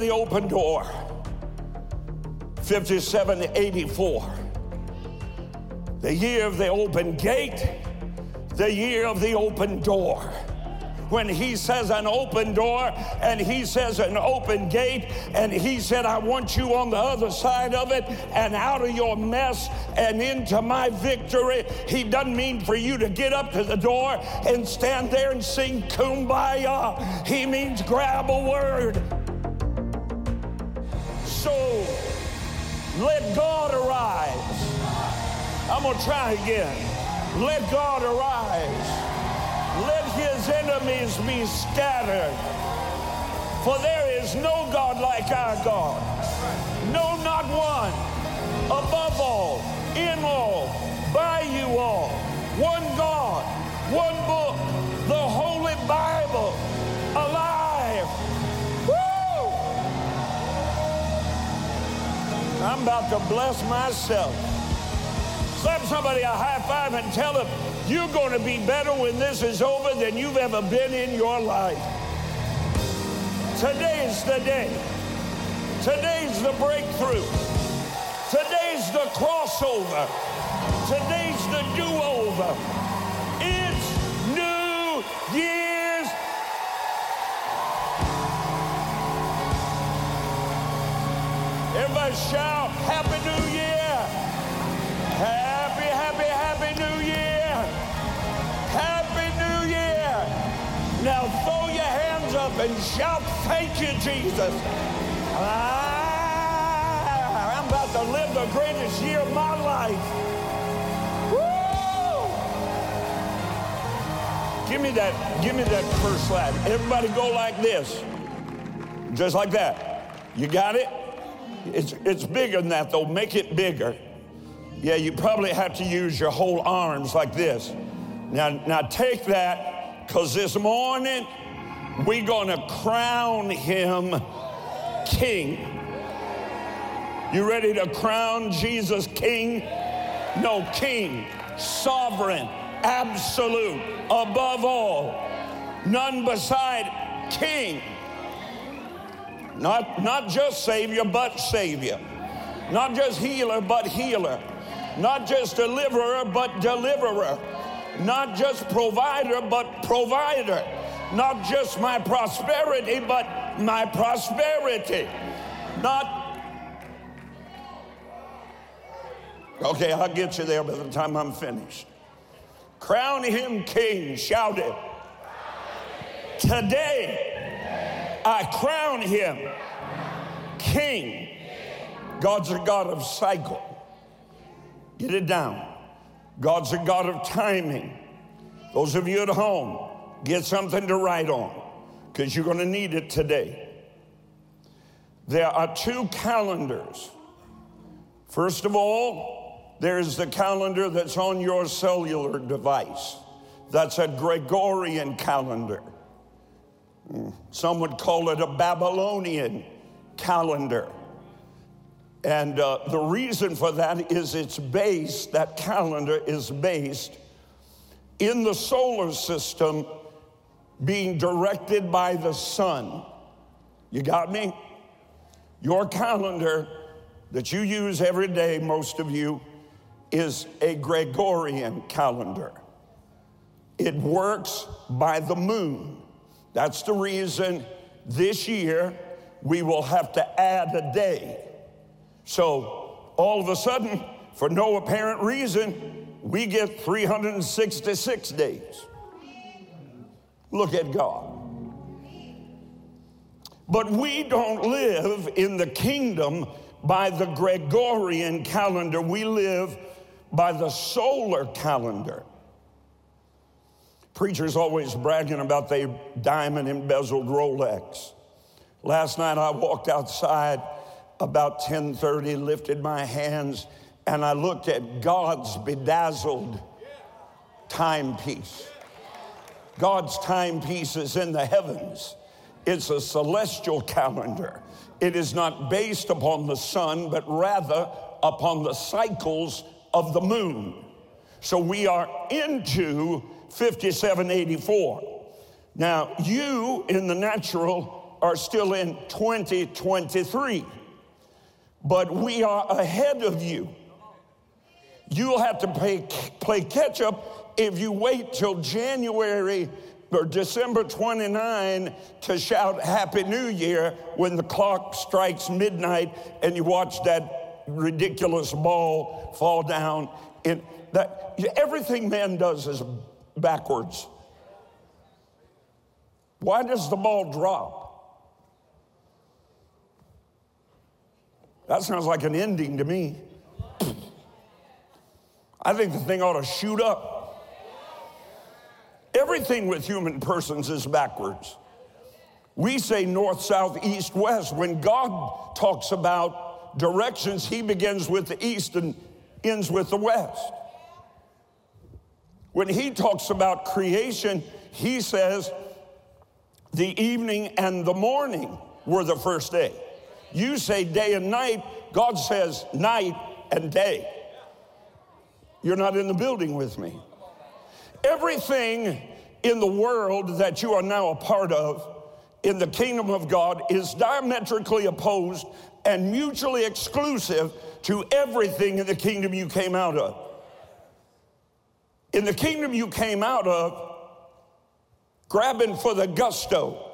the open door, 5784. The year of the open gate, the year of the open door when he says an open door and he says an open gate and he said, I want you on the other side of it and out of your mess and into my victory. He doesn't mean for you to get up to the door and stand there and sing kumbaya. He means grab a word. Let God arise. I'm going to try again. Let God arise let his enemies be scattered. For there is no God like our God. No, not one. Above all, in all, I'm about to bless myself. Slap somebody a high five and tell them, you're going to be better when this is over than you've ever been in your life. Today's the day. Today's the breakthrough. Today's the crossover. Today's the do over. Everybody shout, Happy New Year! Happy, happy, happy New Year! happy New Year! Now throw your hands up and shout, Thank you, Jesus. Ah, I'm about to live the greatest year of my life. Give me that, give me that first slide. Everybody go like this. Just like that. You got it? It's, it's bigger than that, though. Make it bigger. Yeah, you probably have to use your whole arms like this. Now, now take that because this morning we're going to crown him king. You ready to crown Jesus king? No, king, sovereign, absolute, above all, none beside king. Not, not just Savior, but Savior. Not just healer, but healer. Not just deliverer, but deliverer not just provider, but provider. Not just my prosperity, but my prosperity. Not Okay, I'll get you there by the time I'm finished. Crown him king, shout it. Today, I crown him king. God's a God of cycle. Get it down. God's a God of timing. Those of you at home, get something to write on because you're going to need it today. There are two calendars. First of all, there's the calendar that's on your cellular device. That's a Gregorian calendar. Some would call it a Babylonian calendar. And uh, the reason for that is it's based, that calendar is based in the solar system being directed by the sun. You got me? Your calendar that you use every day, most of you, is a Gregorian calendar. It works by the moon. That's the reason this year we will have to add a day so all of a sudden, for no apparent reason, we get 366 days. Look at God. But we don't live in the kingdom by the Gregorian calendar. We live by the solar calendar. Preachers always bragging about their diamond embezzled Rolex. Last night I walked outside about 10:30 lifted my hands and I looked at God's bedazzled timepiece. God's timepiece is in the heavens. It's a celestial calendar. It is not based upon the sun, but rather upon the cycles of the moon. So we are into 5784. Now, you in the natural are still in 2023. But we are ahead of you. You'll have to pay, play catch up if you wait till January or December 29 to shout Happy New Year when the clock strikes midnight and you watch that ridiculous ball fall down. In that, everything man does is backwards. Why does the ball drop? That sounds like an ending to me. I think the thing ought to shoot up. Everything with human persons is backwards. We say north, south, east, west. When God talks about directions, He begins with the east and ends with the west. When He talks about creation, He says the evening and the morning were the first day. You say day and night, God says night and day. You're not in the building with me. Everything in the world that you are now a part of in the kingdom of God is diametrically opposed and mutually exclusive to everything in the kingdom you came out of. In the kingdom you came out of, grabbing for the gusto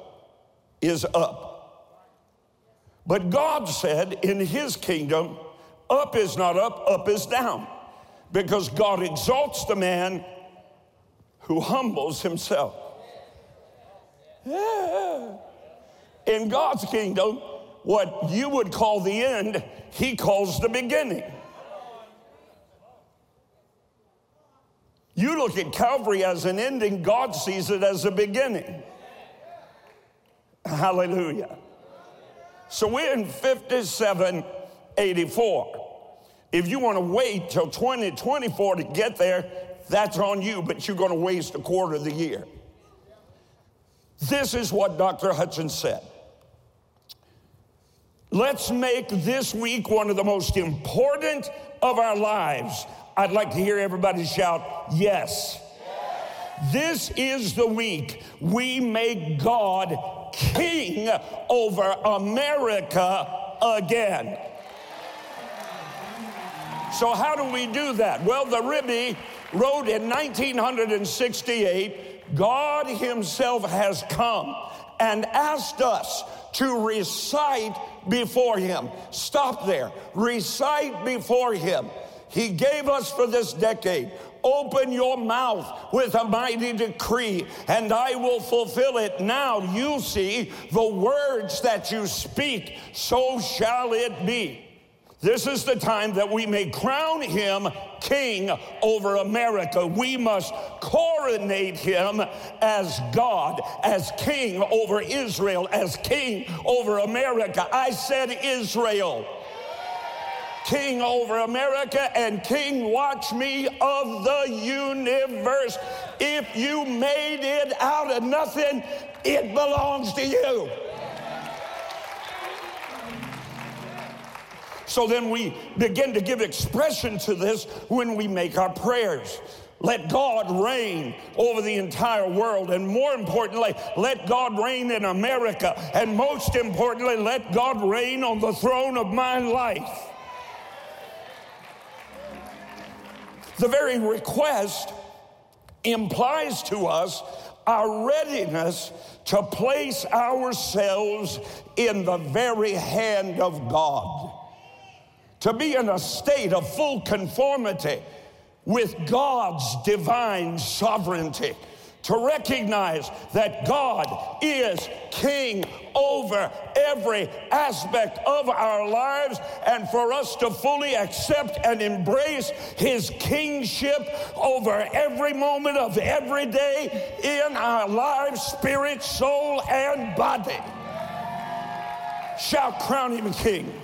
is up. But God said in his kingdom, up is not up, up is down. Because God exalts the man who humbles himself. Yeah. In God's kingdom, what you would call the end, he calls the beginning. You look at Calvary as an ending, God sees it as a beginning. Hallelujah. So we're in 5784. If you want to wait till 2024 to get there, that's on you, but you're going to waste a quarter of the year. This is what Dr. Hutchins said. Let's make this week one of the most important of our lives. I'd like to hear everybody shout, Yes. This is the week we make God king over America again. So, how do we do that? Well, the Rebbe wrote in 1968 God Himself has come and asked us to recite before Him. Stop there. Recite before Him. He gave us for this decade. Open your mouth with a mighty decree, and I will fulfill it. Now you see the words that you speak, so shall it be. This is the time that we may crown him king over America. We must coronate him as God, as king over Israel, as king over America. I said Israel. King over America and King, watch me, of the universe. If you made it out of nothing, it belongs to you. So then we begin to give expression to this when we make our prayers. Let God reign over the entire world. And more importantly, let God reign in America. And most importantly, let God reign on the throne of my life. The very request implies to us our readiness to place ourselves in the very hand of God. To be in a state of full conformity with God's divine sovereignty, to recognize that God is king over every aspect of our lives, and for us to fully accept and embrace his kingship over every moment of every day in our lives, spirit, soul, and body. Shall crown him king.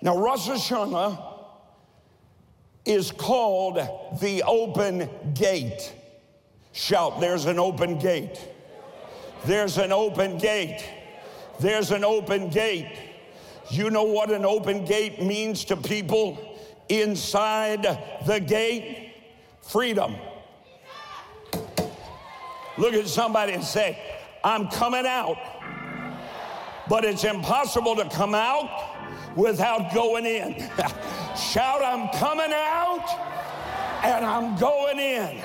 Now, Rosh Hashanah is called the open gate. Shout, there's an open gate. There's an open gate. There's an open gate. You know what an open gate means to people inside the gate? Freedom. Look at somebody and say, I'm coming out. But it's impossible to come out without going in. Shout, I'm coming out and I'm going in.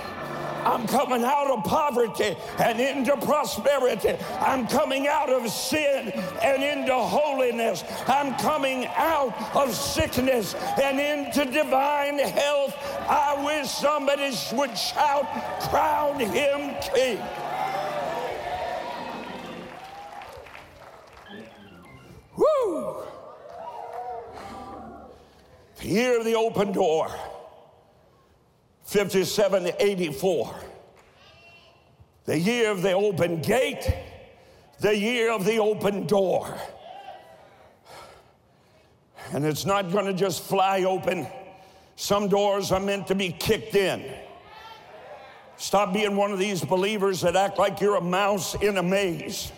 I'm coming out of poverty and into prosperity. I'm coming out of sin and into holiness. I'm coming out of sickness and into divine health. I wish somebody would shout, Crown him king. Woo! Of the open door. 5784. The year of the open gate, the year of the open door. And it's not going to just fly open. Some doors are meant to be kicked in. Stop being one of these believers that act like you're a mouse in a maze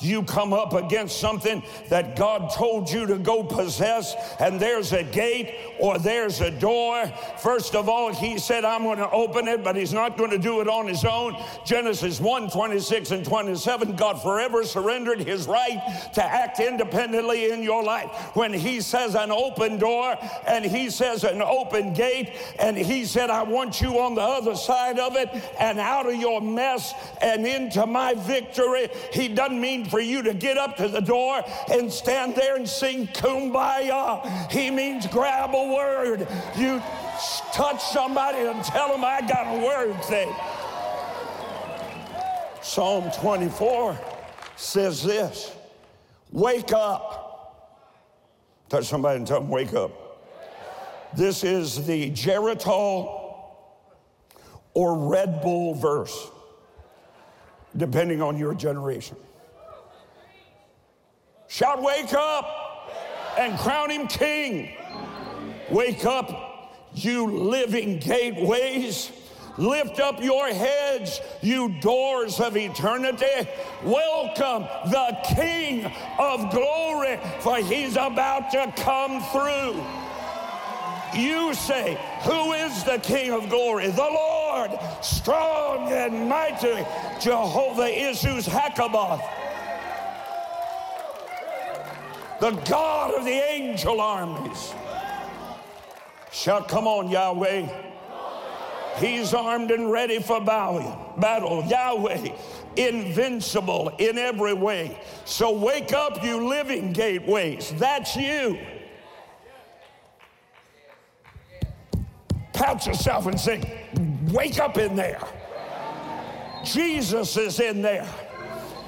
you come up against something that God told you to go possess, and there's a gate or there's a door. First of all, He said, I'm going to open it, but He's not going to do it on His own. Genesis 1 26 and 27, God forever surrendered His right to act independently in your life. When He says an open door and He says an open gate, and He said, I want you on the other side of it and out of your mess and into my victory, He doesn't mean for you to get up to the door and stand there and sing kumbaya. He means grab a word. You touch somebody and tell them, I got a word thing. Psalm 24 says this Wake up. Touch somebody and tell them, Wake up. This is the Geritol or Red Bull verse, depending on your generation. Shout, wake up and crown him king. Wake up, you living gateways. Lift up your heads, you doors of eternity. Welcome the King of glory, for he's about to come through. You say, Who is the King of glory? The Lord, strong and mighty. Jehovah is whose Hakaboth the God of the angel armies. Shout, come on, Yahweh. He's armed and ready for battle. Yahweh, invincible in every way. So wake up, you living gateways. That's you. Pat yourself and say, Wake up in there. Jesus is in there.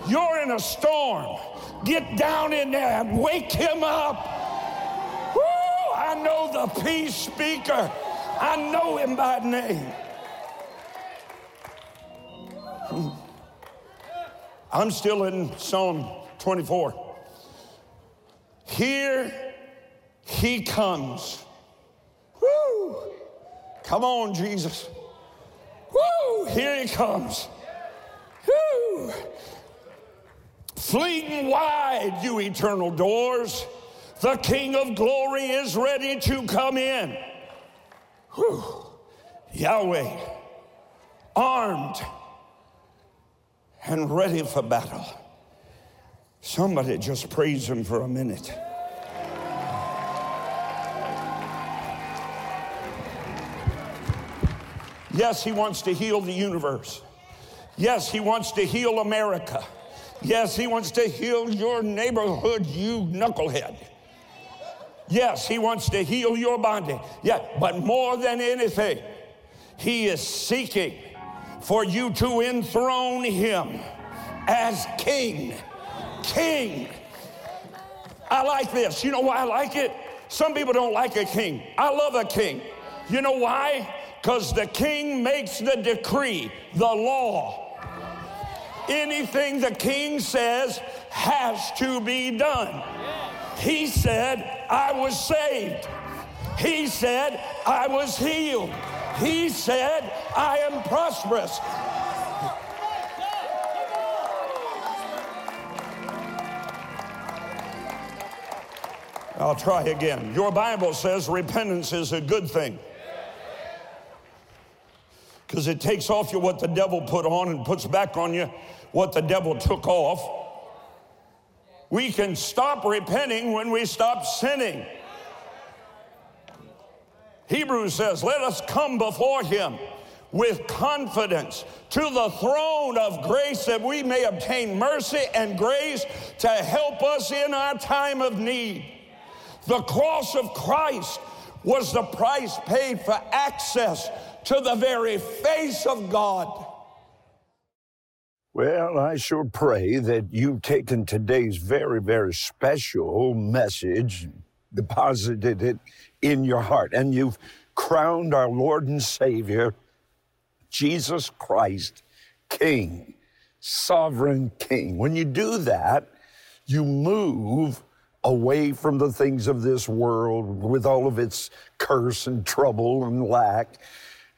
You're in a storm. Get down in there and wake him up. Woo, I know the peace speaker. I know him by name. I'm still in Psalm 24. Here he comes. Woo! Come on, Jesus. Woo! Here he comes. Woo! Fling wide, you eternal doors. The King of glory is ready to come in. Whew. Yahweh, armed and ready for battle. Somebody just praise him for a minute. Yes, he wants to heal the universe. Yes, he wants to heal America. Yes, he wants to heal your neighborhood, you knucklehead. Yes, he wants to heal your body. Yeah, but more than anything, he is seeking for you to enthrone him as king. King. I like this. You know why I like it? Some people don't like a king. I love a king. You know why? Because the king makes the decree, the law. Anything the king says has to be done. He said, I was saved. He said, I was healed. He said, I am prosperous. I'll try again. Your Bible says repentance is a good thing because it takes off you what the devil put on and puts back on you what the devil took off. We can stop repenting when we stop sinning. Hebrews says, Let us come before him with confidence to the throne of grace that we may obtain mercy and grace to help us in our time of need. The cross of Christ was the price paid for access to the very face of God. Well, I sure pray that you've taken today's very, very special message, deposited it in your heart, and you've crowned our Lord and Savior, Jesus Christ, King, sovereign King. When you do that, you move away from the things of this world with all of its curse and trouble and lack,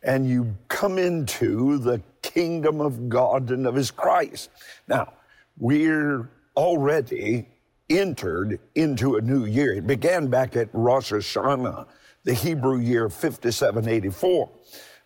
and you come into the kingdom of God and of His Christ. Now, we're already entered into a new year. It began back at Rosh Hashanah, the Hebrew year 5784.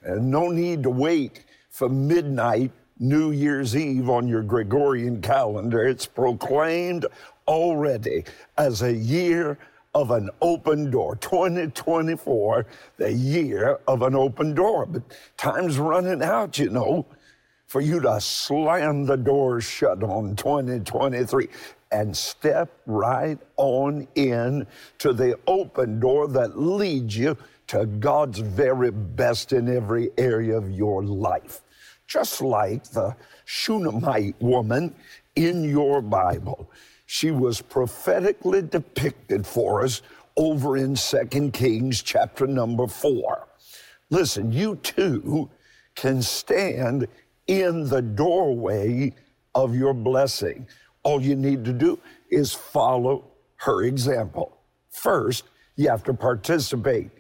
And uh, no need to wait for midnight New Year's Eve on your Gregorian calendar. It's proclaimed already as a year of an open door. 2024, the year of an open door. But time's running out, you know, for you to slam the doors shut on 2023 and step right on in to the open door that leads you to God's very best in every area of your life. Just like the Shunammite woman in your Bible. She was prophetically depicted for us over in 2 Kings chapter number 4. Listen, you too can stand in the doorway of your blessing. All you need to do is follow her example. First, you have to participate.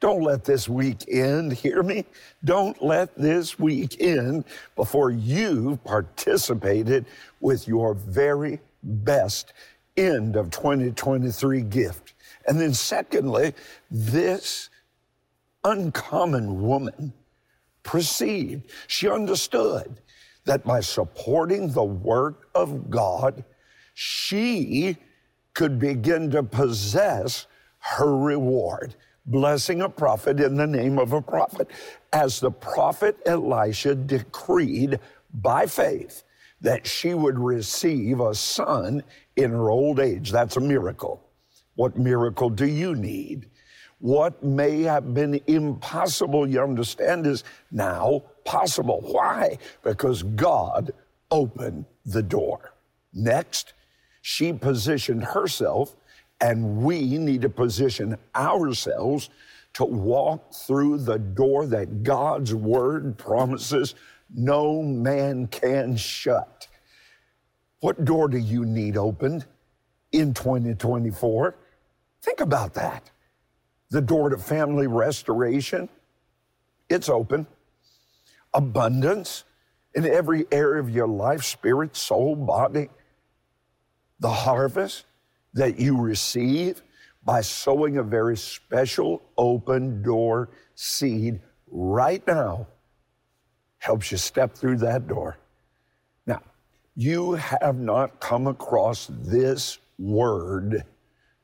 Don't let this week end, hear me? Don't let this week end before you've participated with your very best end of 2023 gift. And then, secondly, this uncommon woman perceived, she understood that by supporting the work of God, she could begin to possess her reward. Blessing a prophet in the name of a prophet, as the prophet Elisha decreed by faith that she would receive a son in her old age. That's a miracle. What miracle do you need? What may have been impossible, you understand, is now possible. Why? Because God opened the door. Next, she positioned herself, and we need to position ourselves to walk through the door that God's word promises no man can shut. What door do you need opened in 2024? Think about that. The door to family restoration, it's open. Abundance in every area of your life spirit, soul, body. The harvest that you receive by sowing a very special open door seed right now helps you step through that door. Now, you have not come across this word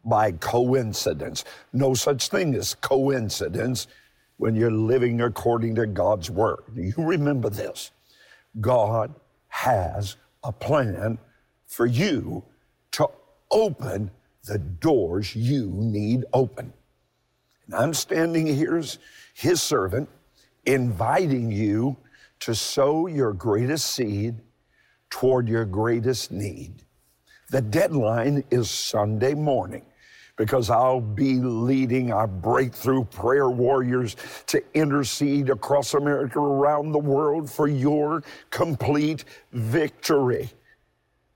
by coincidence. No such thing as coincidence when you're living according to God's word. You remember this God has a plan for you to open the doors you need open. And I'm standing here as his servant, inviting you to sow your greatest seed toward your greatest need. The deadline is Sunday morning because I'll be leading our breakthrough prayer warriors to intercede across America, around the world for your complete victory.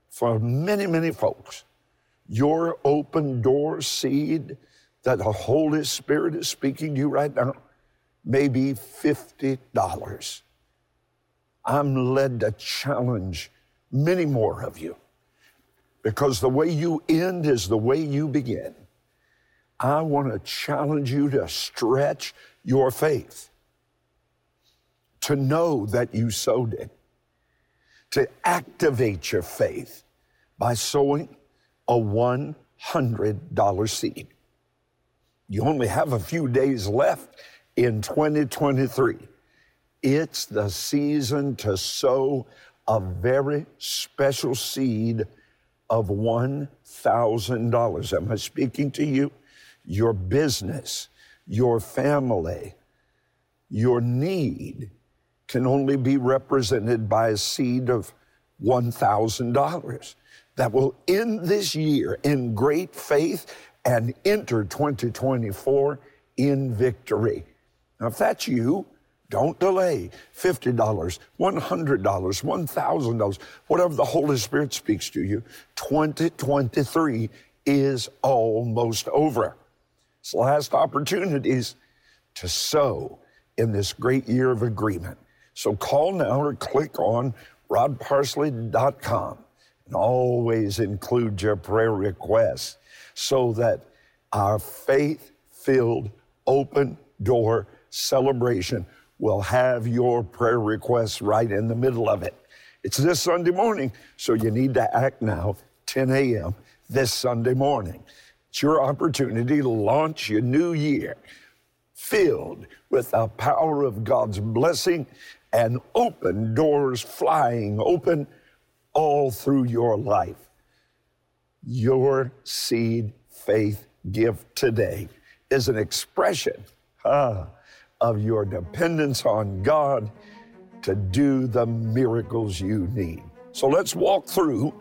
For many, many folks, your open door seed that the Holy Spirit is speaking to you right now may be $50. I'm led to challenge many more of you because the way you end is the way you begin. I want to challenge you to stretch your faith, to know that you sowed it, to activate your faith by sowing a $100 seed. You only have a few days left in 2023. It's the season to sow a very special seed of $1,000. Am I speaking to you? Your business, your family, your need can only be represented by a seed of $1,000 that will end this year in great faith and enter 2024 in victory. Now, if that's you, don't delay. $50, $100, $1,000, whatever the Holy Spirit speaks to you. 2023 is almost over. It's last opportunities to sow in this great year of agreement. So call now or click on rodparsley.com and always include your prayer requests so that our faith filled open door celebration will have your prayer requests right in the middle of it. It's this Sunday morning, so you need to act now, 10 a.m. this Sunday morning. It's your opportunity to launch your new year filled with the power of God's blessing and open doors flying open all through your life. Your seed faith gift today is an expression. Ah, of your dependence on God to do the miracles you need. So let's walk through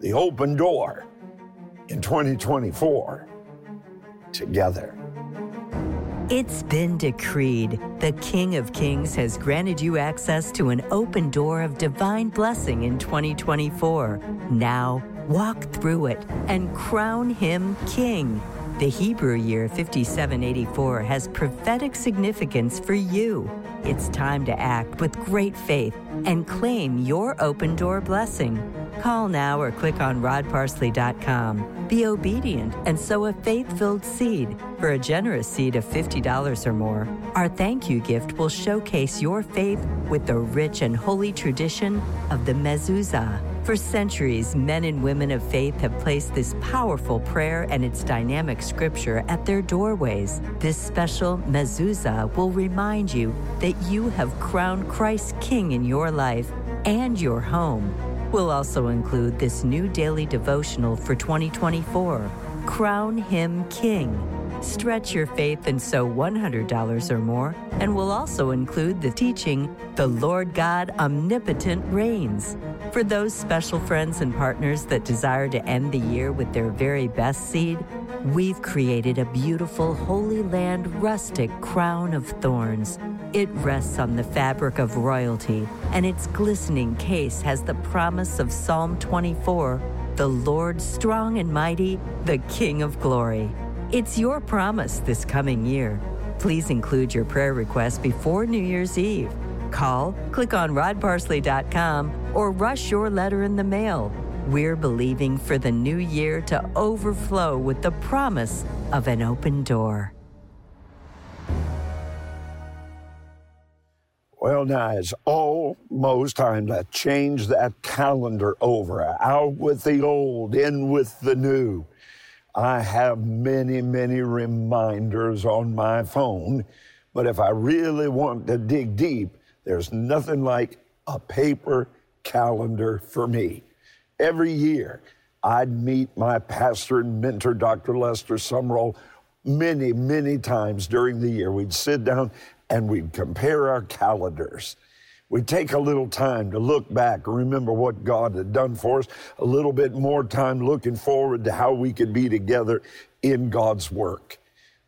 the open door in 2024 together. It's been decreed. The King of Kings has granted you access to an open door of divine blessing in 2024. Now, walk through it and crown him King. The Hebrew year 5784 has prophetic significance for you. It's time to act with great faith and claim your open door blessing. Call now or click on rodparsley.com. Be obedient and sow a faith filled seed. For a generous seed of $50 or more, our thank you gift will showcase your faith with the rich and holy tradition of the mezuzah. For centuries, men and women of faith have placed this powerful prayer and its dynamic scripture at their doorways. This special mezuzah will remind you that you have crowned Christ King in your life and your home. We'll also include this new daily devotional for 2024 Crown Him King. Stretch your faith and sow $100 or more, and we'll also include the teaching, The Lord God Omnipotent Reigns. For those special friends and partners that desire to end the year with their very best seed, we've created a beautiful Holy Land rustic crown of thorns. It rests on the fabric of royalty, and its glistening case has the promise of Psalm 24 the Lord strong and mighty, the King of glory. It's your promise this coming year. Please include your prayer request before New Year's Eve. Call, click on rodparsley.com, or rush your letter in the mail. We're believing for the new year to overflow with the promise of an open door. Well, now it's almost time to change that calendar over. Out with the old, in with the new. I have many, many reminders on my phone, but if I really want to dig deep, there's nothing like a paper calendar for me. Every year, I'd meet my pastor and mentor, Dr. Lester Sumrall, many, many times during the year. We'd sit down and we'd compare our calendars. We'd take a little time to look back and remember what God had done for us, a little bit more time looking forward to how we could be together in God's work.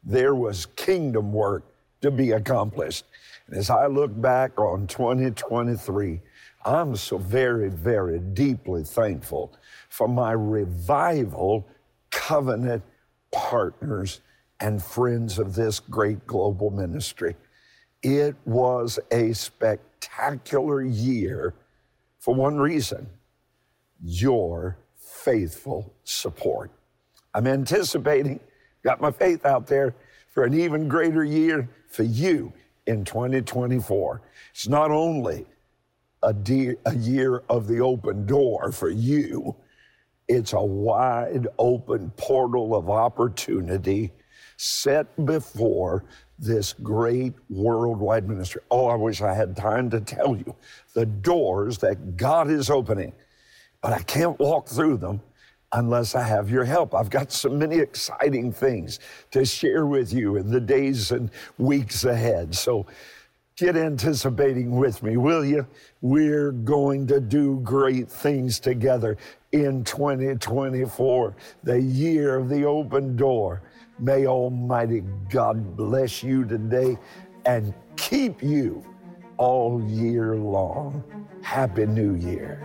There was kingdom work to be accomplished. And as I look back on 2023, I'm so very, very deeply thankful for my revival covenant partners and friends of this great global ministry. It was a spectacular year for one reason your faithful support. I'm anticipating, got my faith out there for an even greater year for you in 2024. It's not only a, de- a year of the open door for you. It's a wide open portal of opportunity set before this great worldwide ministry. Oh, I wish I had time to tell you the doors that God is opening, but I can't walk through them unless I have your help. I've got so many exciting things to share with you in the days and weeks ahead. So get anticipating with me, will you? We're going to do great things together in 2024, the year of the open door. May Almighty God bless you today and keep you all year long. Happy New Year.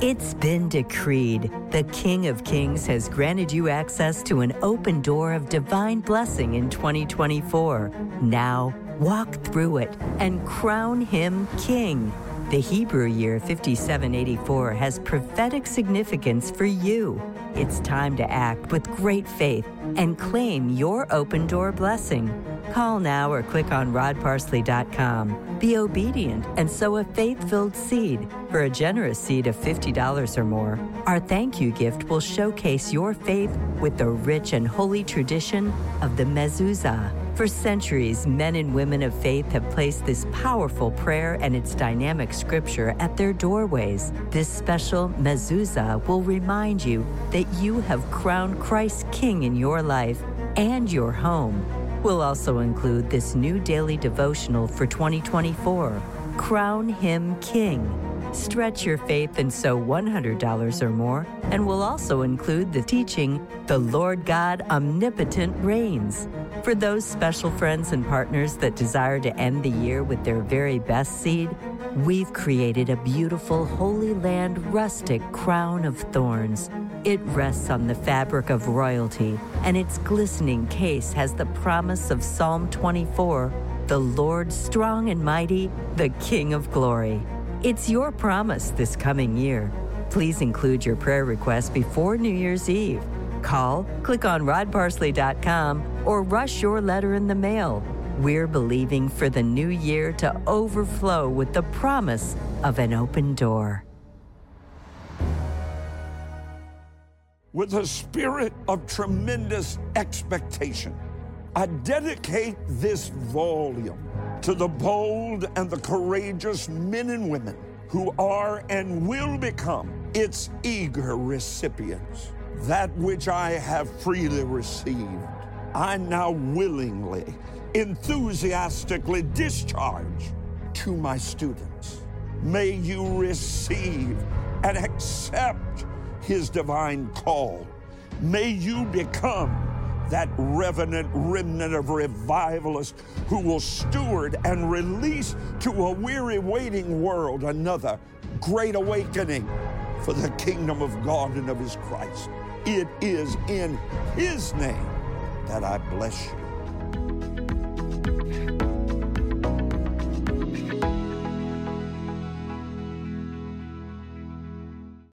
It's been decreed. The King of Kings has granted you access to an open door of divine blessing in 2024. Now, walk through it and crown him King. The Hebrew year 5784 has prophetic significance for you. It's time to act with great faith and claim your open door blessing. Call now or click on rodparsley.com. Be obedient and sow a faith filled seed. For a generous seed of $50 or more, our thank you gift will showcase your faith with the rich and holy tradition of the mezuzah. For centuries, men and women of faith have placed this powerful prayer and its dynamic scripture at their doorways. This special mezuzah will remind you that you have crowned Christ King in your life and your home. We'll also include this new daily devotional for 2024 Crown Him King. Stretch your faith and sow $100 or more, and we'll also include the teaching The Lord God Omnipotent Reigns. For those special friends and partners that desire to end the year with their very best seed, we've created a beautiful Holy Land rustic crown of thorns. It rests on the fabric of royalty, and its glistening case has the promise of Psalm 24 the Lord strong and mighty, the King of glory. It's your promise this coming year. Please include your prayer request before New Year's Eve. Call, click on rodparsley.com, or rush your letter in the mail. We're believing for the new year to overflow with the promise of an open door. With a spirit of tremendous expectation, I dedicate this volume to the bold and the courageous men and women who are and will become its eager recipients. That which I have freely received, I now willingly, enthusiastically discharge to my students. May you receive and accept his divine call. May you become that revenant remnant of revivalists who will steward and release to a weary, waiting world another great awakening for the kingdom of God and of His Christ. It is in His name that I bless you.